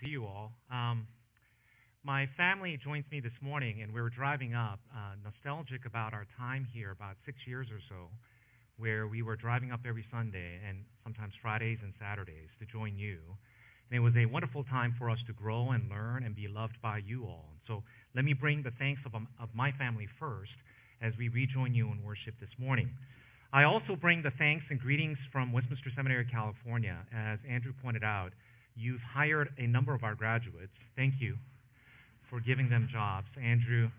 see you all. Um, my family joins me this morning, and we were driving up, uh, nostalgic about our time here about six years or so, where we were driving up every Sunday and sometimes Fridays and Saturdays to join you. And it was a wonderful time for us to grow and learn and be loved by you all. So let me bring the thanks of, um, of my family first as we rejoin you in worship this morning. I also bring the thanks and greetings from Westminster Seminary, California. As Andrew pointed out, You've hired a number of our graduates. Thank you for giving them jobs. Andrew,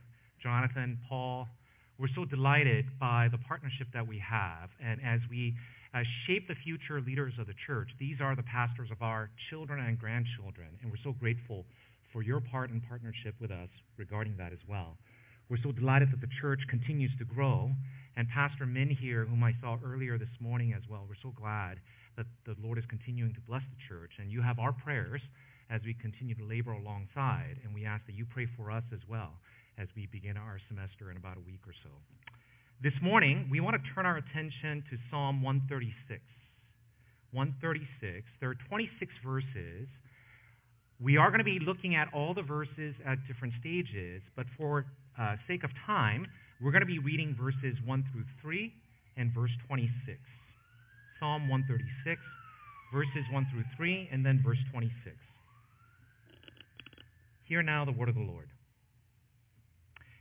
Jonathan, Paul, we're so delighted by the partnership that we have. And as we uh, shape the future leaders of the church, these are the pastors of our children and grandchildren. And we're so grateful for your part and partnership with us regarding that as well. We're so delighted that the church continues to grow. And Pastor Min here, whom I saw earlier this morning as well, we're so glad that the Lord is continuing to bless the church. And you have our prayers as we continue to labor alongside. And we ask that you pray for us as well as we begin our semester in about a week or so. This morning, we want to turn our attention to Psalm 136. 136. There are 26 verses. We are going to be looking at all the verses at different stages, but for uh, sake of time, we're going to be reading verses 1 through 3 and verse 26. Psalm 136, verses 1 through 3, and then verse 26. Hear now the word of the Lord.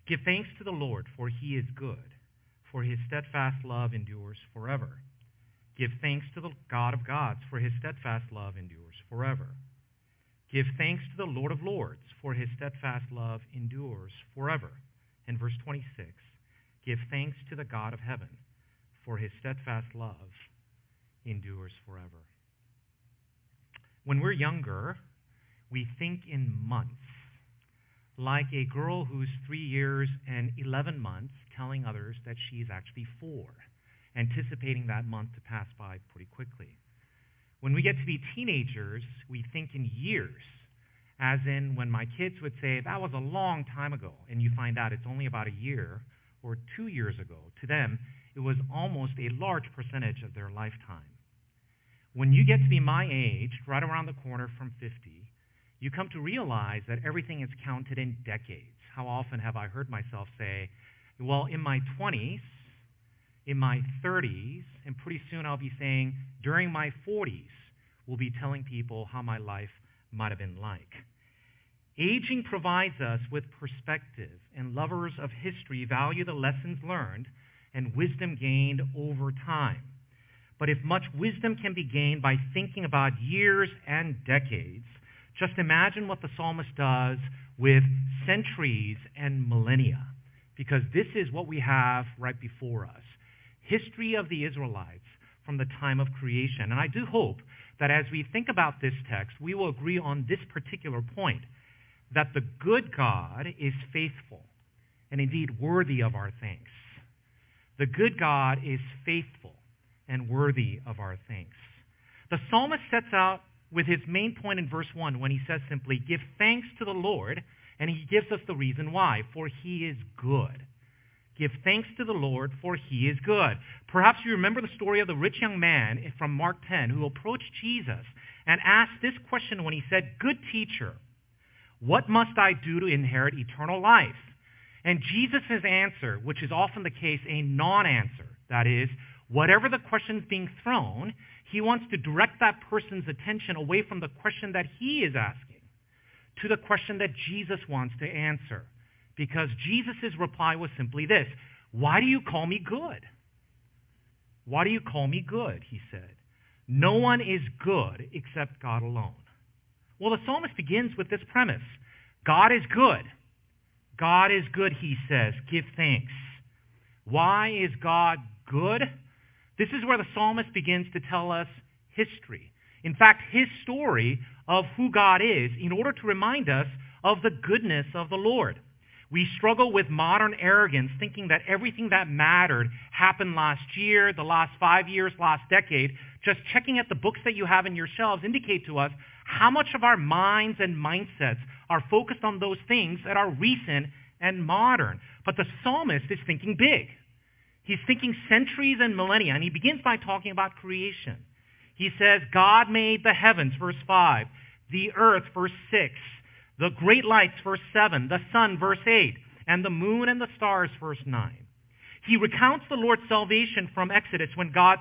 Give thanks to the Lord, for he is good, for his steadfast love endures forever. Give thanks to the God of gods, for his steadfast love endures forever. Give thanks to the Lord of lords, for his steadfast love endures forever. And verse 26, Give thanks to the God of heaven, for his steadfast love endures forever. When we're younger, we think in months, like a girl who's three years and 11 months telling others that she's actually four, anticipating that month to pass by pretty quickly. When we get to be teenagers, we think in years, as in when my kids would say, that was a long time ago, and you find out it's only about a year or two years ago. To them, it was almost a large percentage of their lifetime. When you get to be my age, right around the corner from 50, you come to realize that everything is counted in decades. How often have I heard myself say, well, in my 20s, in my 30s, and pretty soon I'll be saying, during my 40s, we'll be telling people how my life might have been like. Aging provides us with perspective, and lovers of history value the lessons learned and wisdom gained over time. But if much wisdom can be gained by thinking about years and decades, just imagine what the psalmist does with centuries and millennia, because this is what we have right before us. History of the Israelites from the time of creation. And I do hope that as we think about this text, we will agree on this particular point, that the good God is faithful and indeed worthy of our thanks. The good God is faithful and worthy of our thanks. The psalmist sets out with his main point in verse 1 when he says simply, Give thanks to the Lord, and he gives us the reason why, for he is good. Give thanks to the Lord, for he is good. Perhaps you remember the story of the rich young man from Mark 10 who approached Jesus and asked this question when he said, Good teacher, what must I do to inherit eternal life? And Jesus' answer, which is often the case, a non-answer, that is, whatever the question's being thrown, he wants to direct that person's attention away from the question that he is asking to the question that Jesus wants to answer. Because Jesus' reply was simply this, why do you call me good? Why do you call me good? He said. No one is good except God alone. Well, the psalmist begins with this premise. God is good. God is good, he says. Give thanks. Why is God good? This is where the psalmist begins to tell us history. In fact, his story of who God is in order to remind us of the goodness of the Lord. We struggle with modern arrogance, thinking that everything that mattered happened last year, the last five years, last decade. Just checking at the books that you have in your shelves indicate to us how much of our minds and mindsets are focused on those things that are recent and modern. But the psalmist is thinking big. He's thinking centuries and millennia, and he begins by talking about creation. He says, God made the heavens, verse 5, the earth, verse 6, the great lights, verse 7, the sun, verse 8, and the moon and the stars, verse 9. He recounts the Lord's salvation from Exodus when God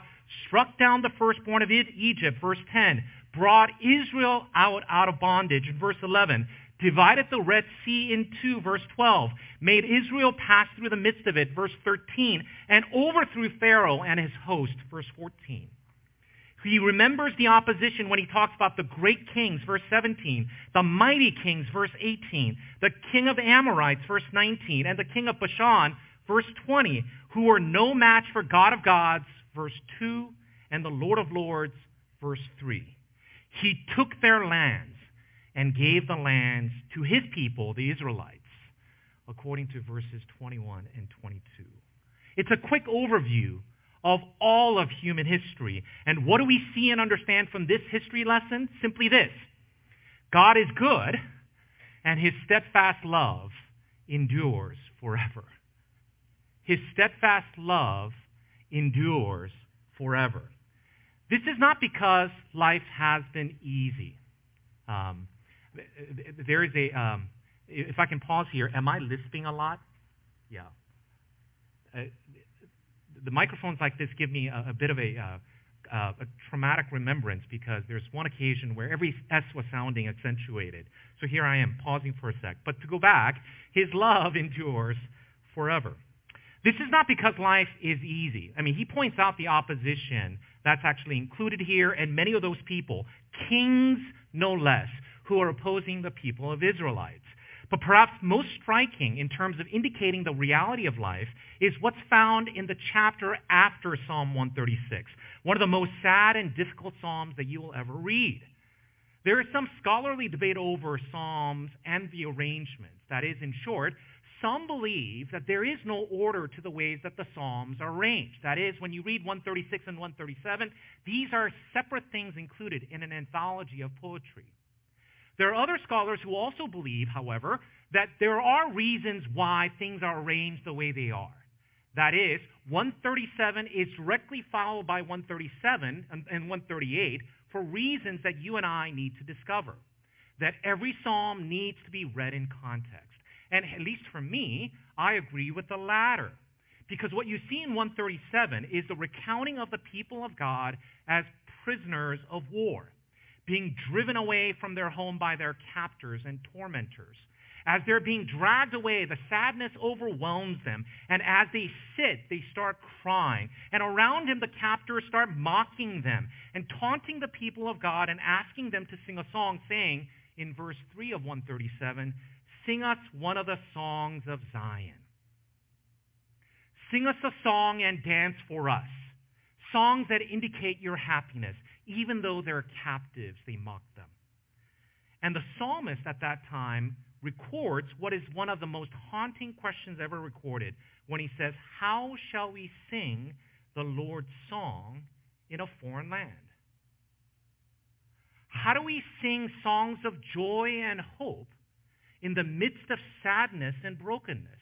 struck down the firstborn of Egypt, verse 10, brought Israel out, out of bondage, verse 11, divided the Red Sea in two, verse 12, made Israel pass through the midst of it, verse 13, and overthrew Pharaoh and his host, verse 14. He remembers the opposition when he talks about the great kings, verse 17, the mighty kings, verse 18, the king of Amorites, verse 19, and the king of Bashan, verse 20, who were no match for God of gods, verse 2, and the Lord of lords, verse 3. He took their lands and gave the lands to his people, the Israelites, according to verses 21 and 22. It's a quick overview of all of human history. And what do we see and understand from this history lesson? Simply this. God is good, and his steadfast love endures forever. His steadfast love endures forever. This is not because life has been easy. Um, there is a, um, if I can pause here, am I lisping a lot? Yeah. Uh, the microphones like this give me a, a bit of a, uh, uh, a traumatic remembrance because there's one occasion where every S was sounding accentuated. So here I am pausing for a sec. But to go back, his love endures forever. This is not because life is easy. I mean, he points out the opposition that's actually included here, and many of those people, kings no less, who are opposing the people of Israelites. But perhaps most striking in terms of indicating the reality of life is what's found in the chapter after Psalm 136, one of the most sad and difficult psalms that you will ever read. There is some scholarly debate over psalms and the arrangements. That is, in short, some believe that there is no order to the ways that the Psalms are arranged. That is, when you read 136 and 137, these are separate things included in an anthology of poetry. There are other scholars who also believe, however, that there are reasons why things are arranged the way they are. That is, 137 is directly followed by 137 and 138 for reasons that you and I need to discover. That every psalm needs to be read in context. And at least for me, I agree with the latter. Because what you see in 137 is the recounting of the people of God as prisoners of war, being driven away from their home by their captors and tormentors. As they're being dragged away, the sadness overwhelms them. And as they sit, they start crying. And around him, the captors start mocking them and taunting the people of God and asking them to sing a song, saying in verse 3 of 137, Sing us one of the songs of Zion. Sing us a song and dance for us. Songs that indicate your happiness. Even though they're captives, they mock them. And the psalmist at that time records what is one of the most haunting questions ever recorded when he says, How shall we sing the Lord's song in a foreign land? How do we sing songs of joy and hope in the midst of sadness and brokenness?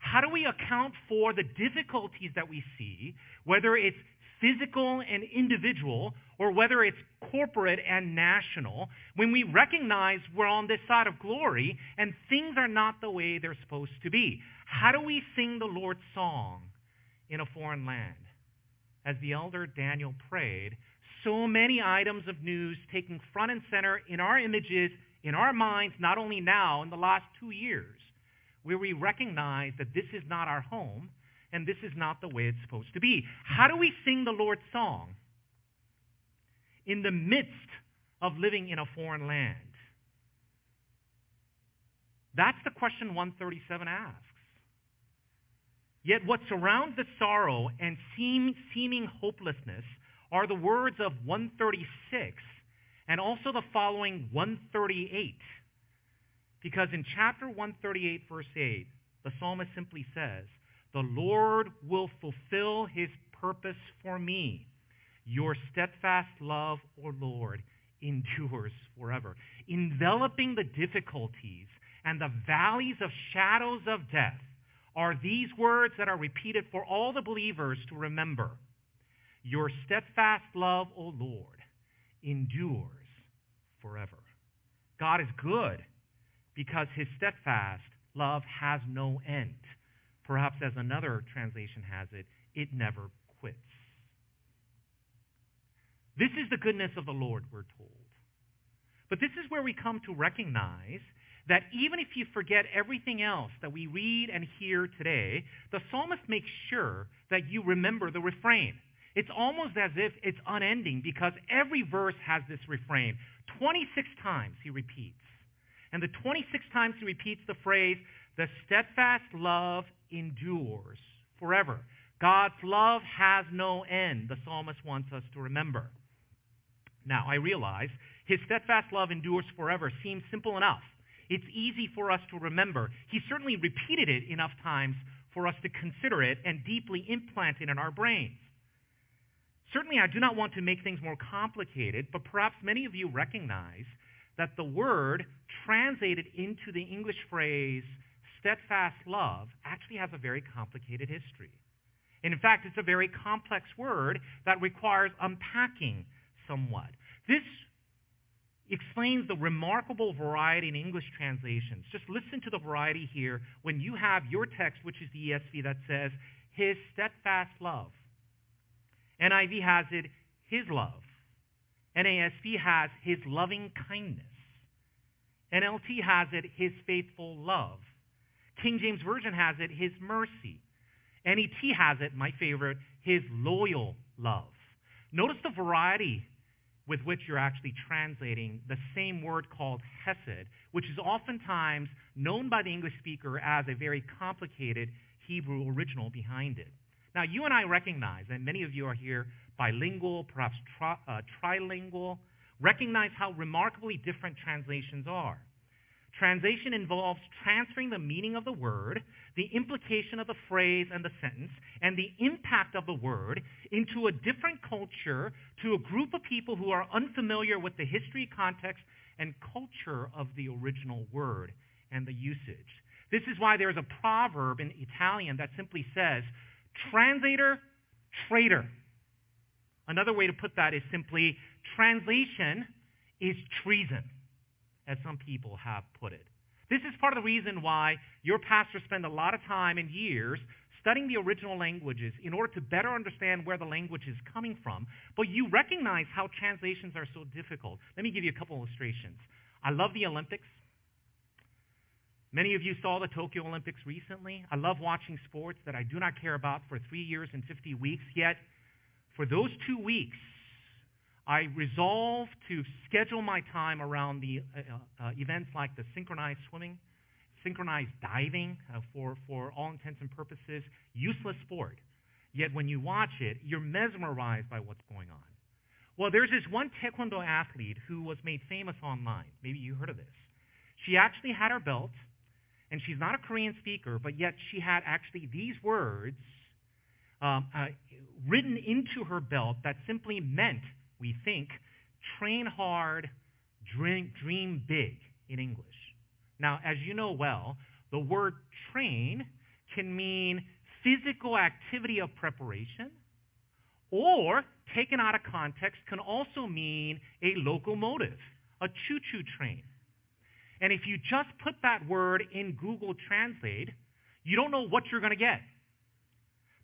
How do we account for the difficulties that we see, whether it's physical and individual, or whether it's corporate and national, when we recognize we're on this side of glory and things are not the way they're supposed to be? How do we sing the Lord's song in a foreign land? As the elder Daniel prayed, so many items of news taking front and center in our images in our minds, not only now, in the last two years, where we recognize that this is not our home and this is not the way it's supposed to be. How do we sing the Lord's song in the midst of living in a foreign land? That's the question 137 asks. Yet what surrounds the sorrow and seem, seeming hopelessness are the words of 136 and also the following 138. Because in chapter 138, verse 8, the psalmist simply says, The Lord will fulfill his purpose for me. Your steadfast love, O Lord, endures forever. Enveloping the difficulties and the valleys of shadows of death are these words that are repeated for all the believers to remember. Your steadfast love, O Lord, endures forever. God is good because his steadfast love has no end. Perhaps as another translation has it, it never quits. This is the goodness of the Lord, we're told. But this is where we come to recognize that even if you forget everything else that we read and hear today, the psalmist makes sure that you remember the refrain. It's almost as if it's unending because every verse has this refrain. 26 times he repeats. And the 26 times he repeats the phrase, the steadfast love endures forever. God's love has no end, the psalmist wants us to remember. Now, I realize his steadfast love endures forever seems simple enough. It's easy for us to remember. He certainly repeated it enough times for us to consider it and deeply implant it in our brains. Certainly, I do not want to make things more complicated, but perhaps many of you recognize that the word translated into the English phrase steadfast love actually has a very complicated history. In fact, it's a very complex word that requires unpacking somewhat. This explains the remarkable variety in English translations. Just listen to the variety here when you have your text, which is the ESV, that says, His steadfast love. NIV has it, His love. NASB has His loving kindness. NLT has it, His faithful love. King James Version has it, His mercy. NET has it, my favorite, His loyal love. Notice the variety with which you're actually translating the same word called hesed, which is oftentimes known by the English speaker as a very complicated Hebrew original behind it. Now, you and I recognize, and many of you are here bilingual, perhaps tri- uh, trilingual, recognize how remarkably different translations are. Translation involves transferring the meaning of the word, the implication of the phrase and the sentence, and the impact of the word into a different culture to a group of people who are unfamiliar with the history, context, and culture of the original word and the usage. This is why there's a proverb in Italian that simply says, translator, traitor. Another way to put that is simply, translation is treason as some people have put it. This is part of the reason why your pastors spend a lot of time and years studying the original languages in order to better understand where the language is coming from. But you recognize how translations are so difficult. Let me give you a couple illustrations. I love the Olympics. Many of you saw the Tokyo Olympics recently. I love watching sports that I do not care about for three years and 50 weeks. Yet, for those two weeks, I resolve to schedule my time around the uh, uh, events like the synchronized swimming, synchronized diving, uh, for, for all intents and purposes, useless sport. Yet when you watch it, you're mesmerized by what's going on. Well, there's this one taekwondo athlete who was made famous online. Maybe you heard of this. She actually had her belt, and she's not a Korean speaker, but yet she had actually these words um, uh, written into her belt that simply meant we think, train hard, dream, dream big in English. Now, as you know well, the word train can mean physical activity of preparation, or, taken out of context, can also mean a locomotive, a choo-choo train. And if you just put that word in Google Translate, you don't know what you're going to get.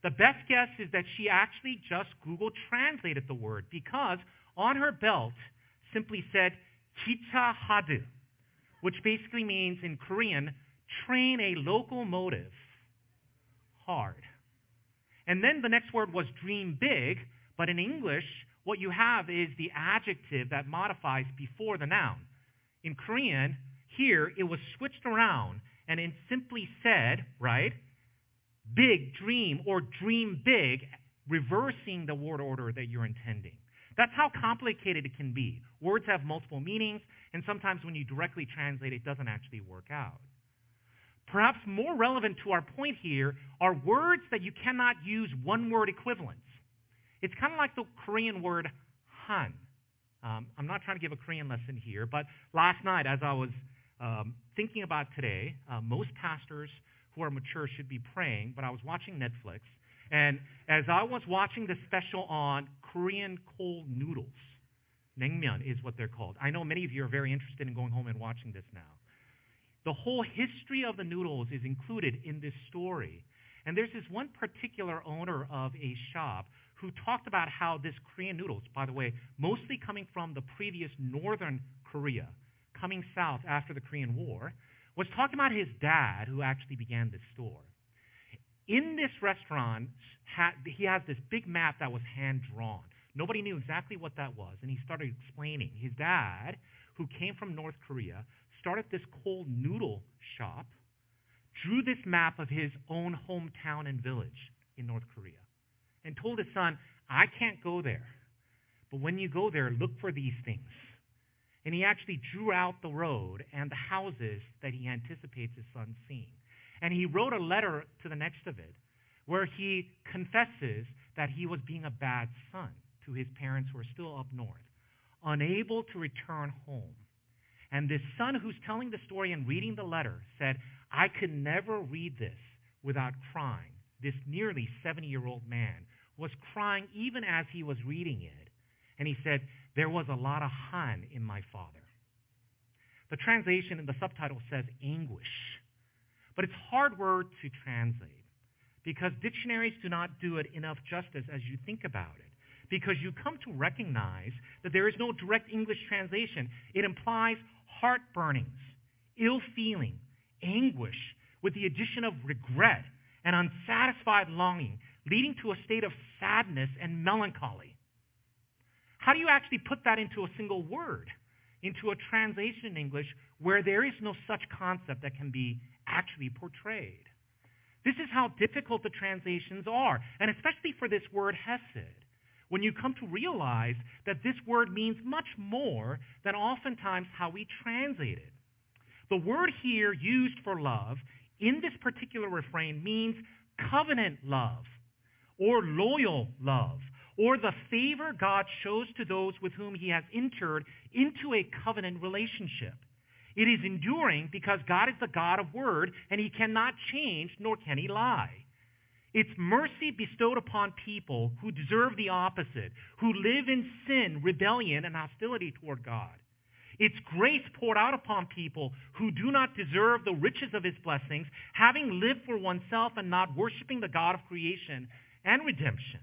The best guess is that she actually just Google translated the word because on her belt simply said Kicha Hadu, which basically means in Korean, train a locomotive hard. And then the next word was dream big, but in English, what you have is the adjective that modifies before the noun. In Korean, here it was switched around and it simply said, right, big dream or dream big, reversing the word order that you're intending. That's how complicated it can be. Words have multiple meanings, and sometimes when you directly translate, it doesn't actually work out. Perhaps more relevant to our point here are words that you cannot use one word equivalents. It's kind of like the Korean word han. Um, I'm not trying to give a Korean lesson here, but last night as I was um, thinking about today, uh, most pastors who are mature should be praying, but I was watching Netflix. And as I was watching the special on Korean cold noodles, Naengmyeon is what they're called. I know many of you are very interested in going home and watching this now. The whole history of the noodles is included in this story. And there's this one particular owner of a shop who talked about how this Korean noodles, by the way, mostly coming from the previous northern Korea, coming south after the Korean War, was talking about his dad who actually began this store. In this restaurant, he has this big map that was hand drawn. Nobody knew exactly what that was, and he started explaining. His dad, who came from North Korea, started this cold noodle shop, drew this map of his own hometown and village in North Korea, and told his son, I can't go there, but when you go there, look for these things. And he actually drew out the road and the houses that he anticipates his son seeing. And he wrote a letter to the next of it where he confesses that he was being a bad son to his parents who are still up north, unable to return home. And this son who's telling the story and reading the letter said, I could never read this without crying. This nearly 70 year old man was crying even as he was reading it. And he said, There was a lot of han in my father. The translation in the subtitle says anguish. But it's hard word to translate because dictionaries do not do it enough justice as you think about it because you come to recognize that there is no direct English translation. It implies heart burnings, ill feeling, anguish, with the addition of regret and unsatisfied longing, leading to a state of sadness and melancholy. How do you actually put that into a single word, into a translation in English where there is no such concept that can be actually portrayed? This is how difficult the translations are, and especially for this word hesed when you come to realize that this word means much more than oftentimes how we translate it. The word here used for love in this particular refrain means covenant love or loyal love or the favor God shows to those with whom he has entered into a covenant relationship. It is enduring because God is the God of word and he cannot change nor can he lie. It's mercy bestowed upon people who deserve the opposite, who live in sin, rebellion, and hostility toward God. It's grace poured out upon people who do not deserve the riches of his blessings, having lived for oneself and not worshiping the God of creation and redemption.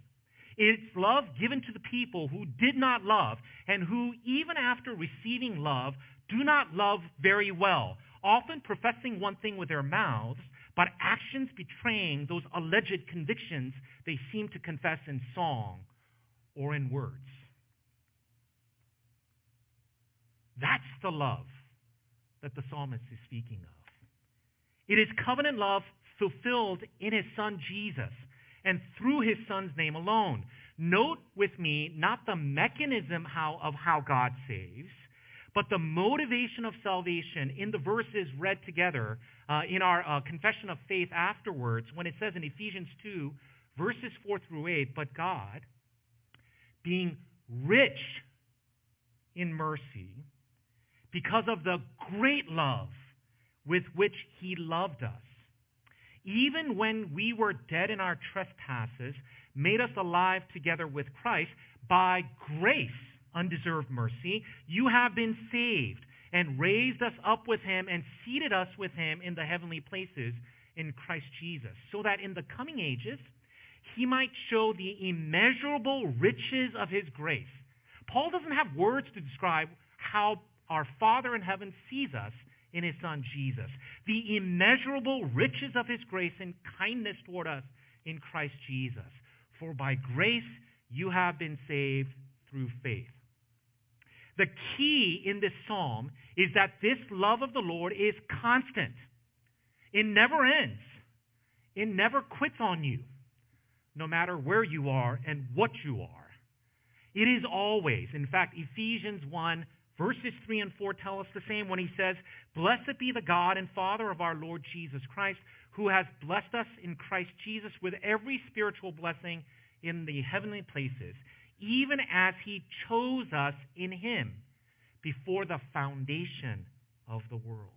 It's love given to the people who did not love and who, even after receiving love, do not love very well, often professing one thing with their mouths but actions betraying those alleged convictions they seem to confess in song or in words. That's the love that the psalmist is speaking of. It is covenant love fulfilled in his son Jesus and through his son's name alone. Note with me not the mechanism how, of how God saves, but the motivation of salvation in the verses read together uh, in our uh, confession of faith afterwards, when it says in Ephesians 2, verses 4 through 8, but God, being rich in mercy, because of the great love with which he loved us, even when we were dead in our trespasses, made us alive together with Christ by grace undeserved mercy, you have been saved and raised us up with him and seated us with him in the heavenly places in Christ Jesus, so that in the coming ages he might show the immeasurable riches of his grace. Paul doesn't have words to describe how our Father in heaven sees us in his Son Jesus. The immeasurable riches of his grace and kindness toward us in Christ Jesus. For by grace you have been saved through faith. The key in this psalm is that this love of the Lord is constant. It never ends. It never quits on you, no matter where you are and what you are. It is always. In fact, Ephesians 1, verses 3 and 4 tell us the same when he says, Blessed be the God and Father of our Lord Jesus Christ, who has blessed us in Christ Jesus with every spiritual blessing in the heavenly places even as he chose us in him before the foundation of the world.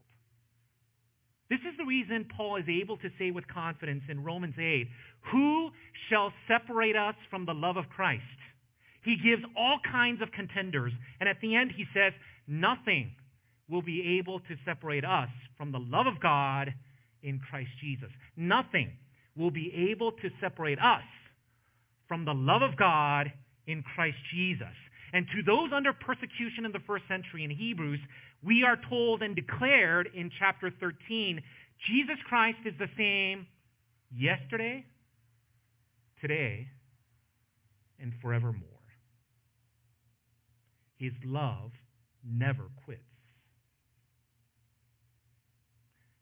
This is the reason Paul is able to say with confidence in Romans 8, Who shall separate us from the love of Christ? He gives all kinds of contenders. And at the end, he says, nothing will be able to separate us from the love of God in Christ Jesus. Nothing will be able to separate us from the love of God in Christ Jesus. And to those under persecution in the first century in Hebrews, we are told and declared in chapter 13, Jesus Christ is the same yesterday, today, and forevermore. His love never quits.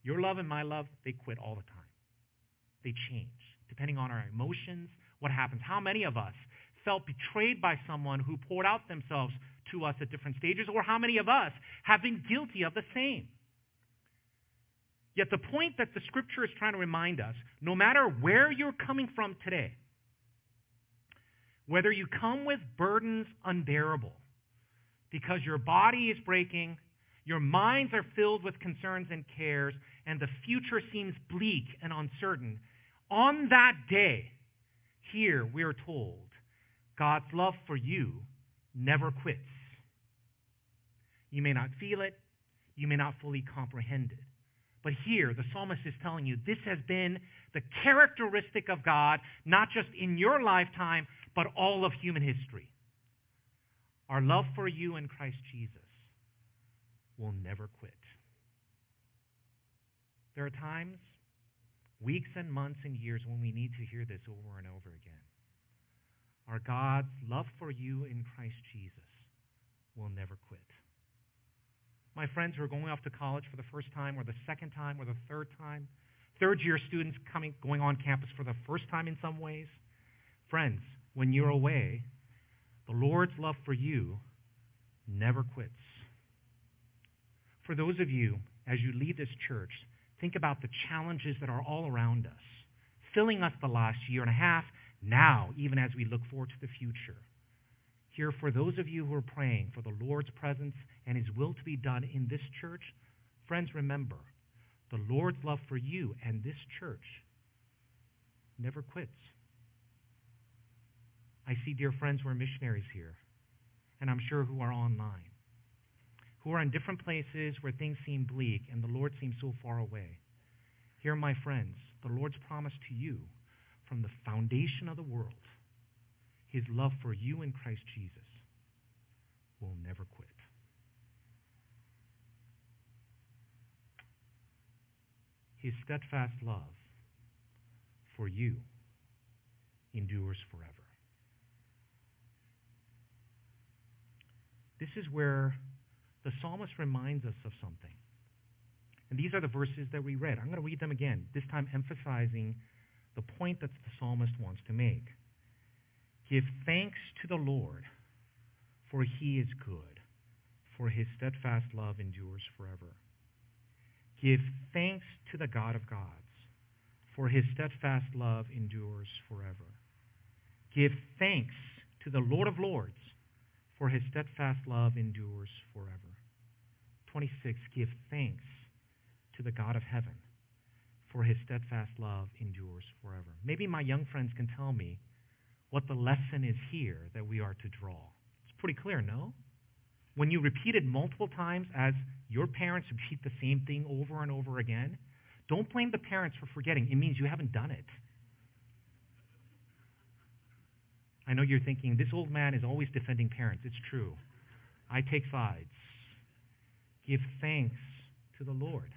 Your love and my love, they quit all the time. They change depending on our emotions, what happens. How many of us felt betrayed by someone who poured out themselves to us at different stages, or how many of us have been guilty of the same? Yet the point that the scripture is trying to remind us, no matter where you're coming from today, whether you come with burdens unbearable because your body is breaking, your minds are filled with concerns and cares, and the future seems bleak and uncertain, on that day, here we are told, God's love for you never quits. You may not feel it, you may not fully comprehend it. But here, the psalmist is telling you this has been the characteristic of God, not just in your lifetime, but all of human history. Our love for you in Christ Jesus will never quit. There are times, weeks and months and years when we need to hear this over and over again. Our God's love for you in Christ Jesus will never quit. My friends who are going off to college for the first time or the second time or the third time, third year students coming going on campus for the first time in some ways, friends, when you're away, the Lord's love for you never quits. For those of you, as you leave this church, think about the challenges that are all around us, filling us the last year and a half, now, even as we look forward to the future. Here, for those of you who are praying for the Lord's presence and His will to be done in this church, friends, remember, the Lord's love for you and this church never quits. I see dear friends who are missionaries here, and I'm sure who are online, who are in different places where things seem bleak and the Lord seems so far away. Here, my friends, the Lord's promise to you from the foundation of the world, his love for you in Christ Jesus, will never quit. His steadfast love for you endures forever. This is where the psalmist reminds us of something. And these are the verses that we read. I'm going to read them again, this time emphasizing the point that the psalmist wants to make. Give thanks to the Lord, for he is good, for his steadfast love endures forever. Give thanks to the God of gods, for his steadfast love endures forever. Give thanks to the Lord of lords, for his steadfast love endures forever. 26. Give thanks to the God of heaven, for his steadfast love endures forever. Maybe my young friends can tell me what the lesson is here that we are to draw. It's pretty clear, no? When you repeat it multiple times as your parents repeat the same thing over and over again, don't blame the parents for forgetting. It means you haven't done it. I know you're thinking, this old man is always defending parents. It's true. I take sides. Give thanks to the Lord.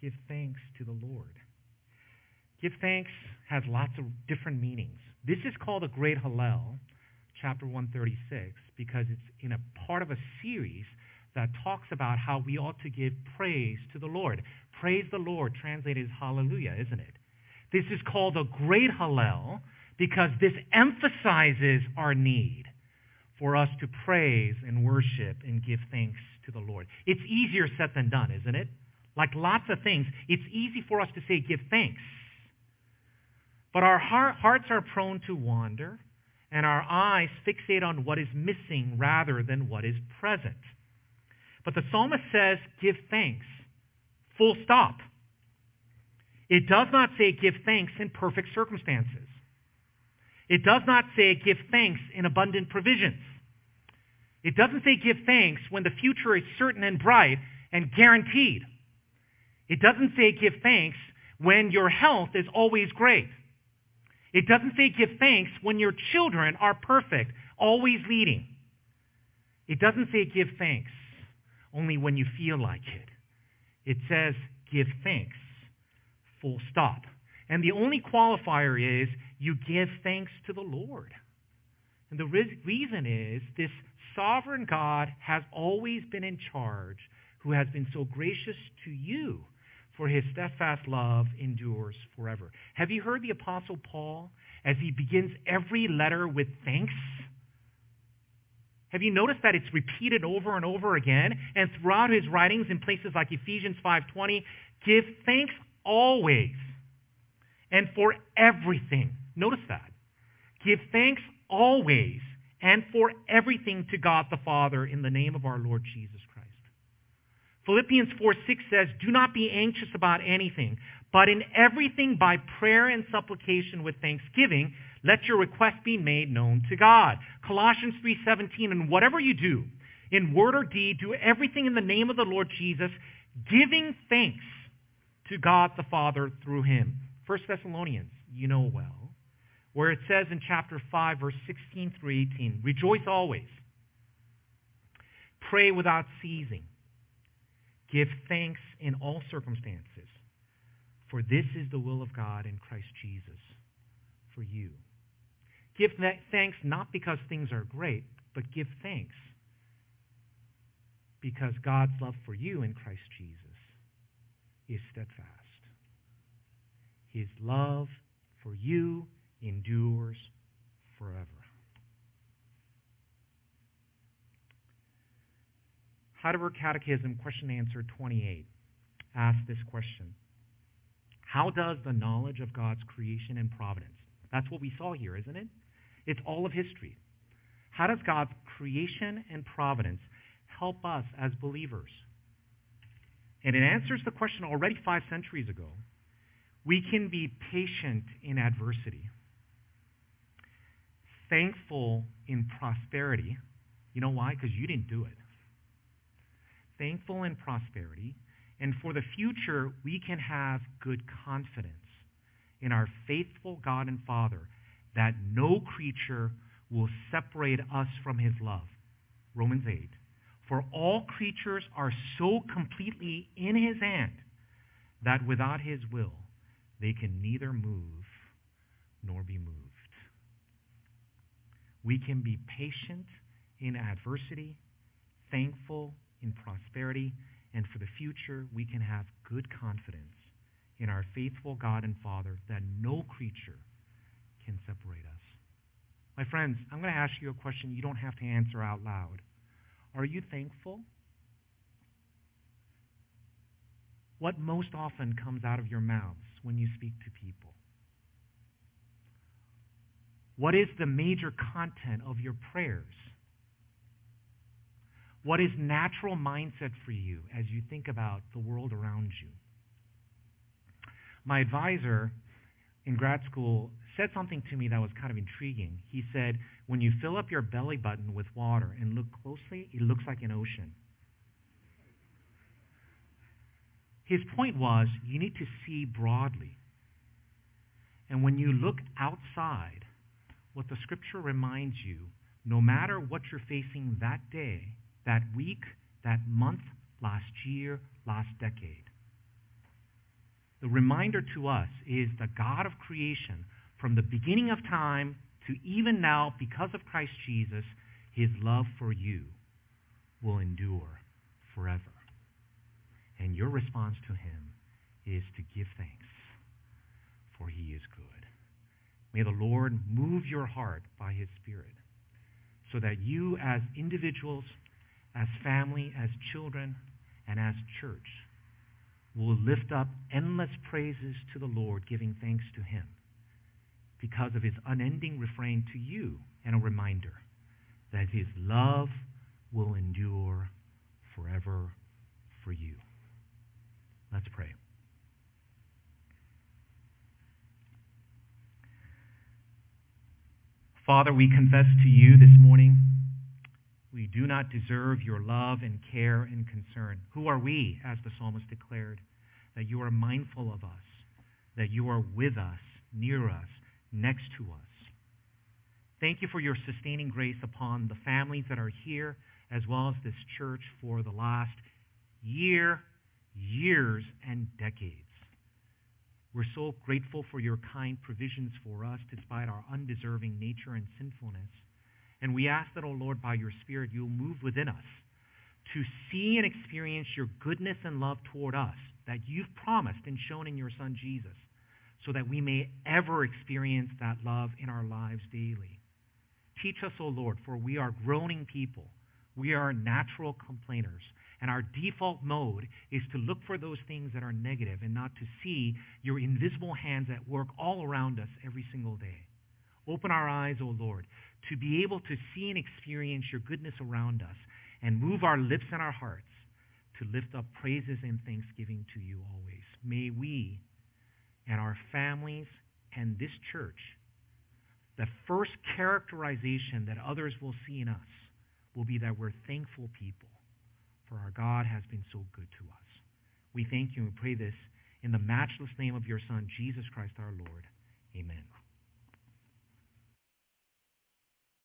Give thanks to the Lord. Give thanks has lots of different meanings. This is called a great Hallel, chapter 136, because it's in a part of a series that talks about how we ought to give praise to the Lord. Praise the Lord, translated as hallelujah, isn't it? This is called a great Hallel because this emphasizes our need for us to praise and worship and give thanks to the Lord. It's easier said than done, isn't it? Like lots of things, it's easy for us to say give thanks. But our hearts are prone to wander, and our eyes fixate on what is missing rather than what is present. But the psalmist says, give thanks. Full stop. It does not say give thanks in perfect circumstances. It does not say give thanks in abundant provisions. It doesn't say give thanks when the future is certain and bright and guaranteed. It doesn't say give thanks when your health is always great. It doesn't say give thanks when your children are perfect, always leading. It doesn't say give thanks only when you feel like it. It says give thanks, full stop. And the only qualifier is you give thanks to the Lord. And the reason is this sovereign God has always been in charge, who has been so gracious to you for his steadfast love endures forever. Have you heard the Apostle Paul as he begins every letter with thanks? Have you noticed that it's repeated over and over again? And throughout his writings in places like Ephesians 5.20, give thanks always and for everything. Notice that. Give thanks always and for everything to God the Father in the name of our Lord Jesus Christ. Philippians 4 6 says, Do not be anxious about anything, but in everything by prayer and supplication with thanksgiving, let your request be made known to God. Colossians 3:17 and whatever you do in word or deed do everything in the name of the Lord Jesus giving thanks to God the Father through him. 1 Thessalonians, you know well, where it says in chapter 5 verse 16 through 18, rejoice always. Pray without ceasing. Give thanks in all circumstances, for this is the will of God in Christ Jesus for you. Give thanks not because things are great, but give thanks because God's love for you in Christ Jesus is steadfast. His love for you endures forever. Heidelberg Catechism, question answer 28, asks this question. How does the knowledge of God's creation and providence, that's what we saw here, isn't it? It's all of history. How does God's creation and providence help us as believers? And it answers the question already five centuries ago. We can be patient in adversity, thankful in prosperity. You know why? Because you didn't do it thankful in prosperity, and for the future, we can have good confidence in our faithful God and Father that no creature will separate us from his love. Romans 8. For all creatures are so completely in his hand that without his will, they can neither move nor be moved. We can be patient in adversity, thankful in prosperity, and for the future, we can have good confidence in our faithful God and Father that no creature can separate us. My friends, I'm going to ask you a question you don't have to answer out loud. Are you thankful? What most often comes out of your mouths when you speak to people? What is the major content of your prayers? What is natural mindset for you as you think about the world around you? My advisor in grad school said something to me that was kind of intriguing. He said, when you fill up your belly button with water and look closely, it looks like an ocean. His point was, you need to see broadly. And when you look outside, what the scripture reminds you, no matter what you're facing that day, that week, that month, last year, last decade. The reminder to us is the God of creation, from the beginning of time to even now, because of Christ Jesus, his love for you will endure forever. And your response to him is to give thanks, for he is good. May the Lord move your heart by his Spirit so that you, as individuals, as family, as children, and as church will lift up endless praises to the Lord, giving thanks to him because of his unending refrain to you and a reminder that his love will endure forever for you. Let's pray. Father, we confess to you this morning we do not deserve your love and care and concern. Who are we, as the psalmist declared, that you are mindful of us, that you are with us, near us, next to us? Thank you for your sustaining grace upon the families that are here, as well as this church for the last year, years, and decades. We're so grateful for your kind provisions for us despite our undeserving nature and sinfulness. And we ask that, O oh Lord, by your Spirit, you'll move within us to see and experience your goodness and love toward us that you've promised and shown in your Son Jesus, so that we may ever experience that love in our lives daily. Teach us, O oh Lord, for we are groaning people. We are natural complainers. And our default mode is to look for those things that are negative and not to see your invisible hands at work all around us every single day. Open our eyes, O oh Lord, to be able to see and experience your goodness around us and move our lips and our hearts to lift up praises and thanksgiving to you always. May we and our families and this church, the first characterization that others will see in us will be that we're thankful people, for our God has been so good to us. We thank you and pray this in the matchless name of your Son, Jesus Christ our Lord. Amen.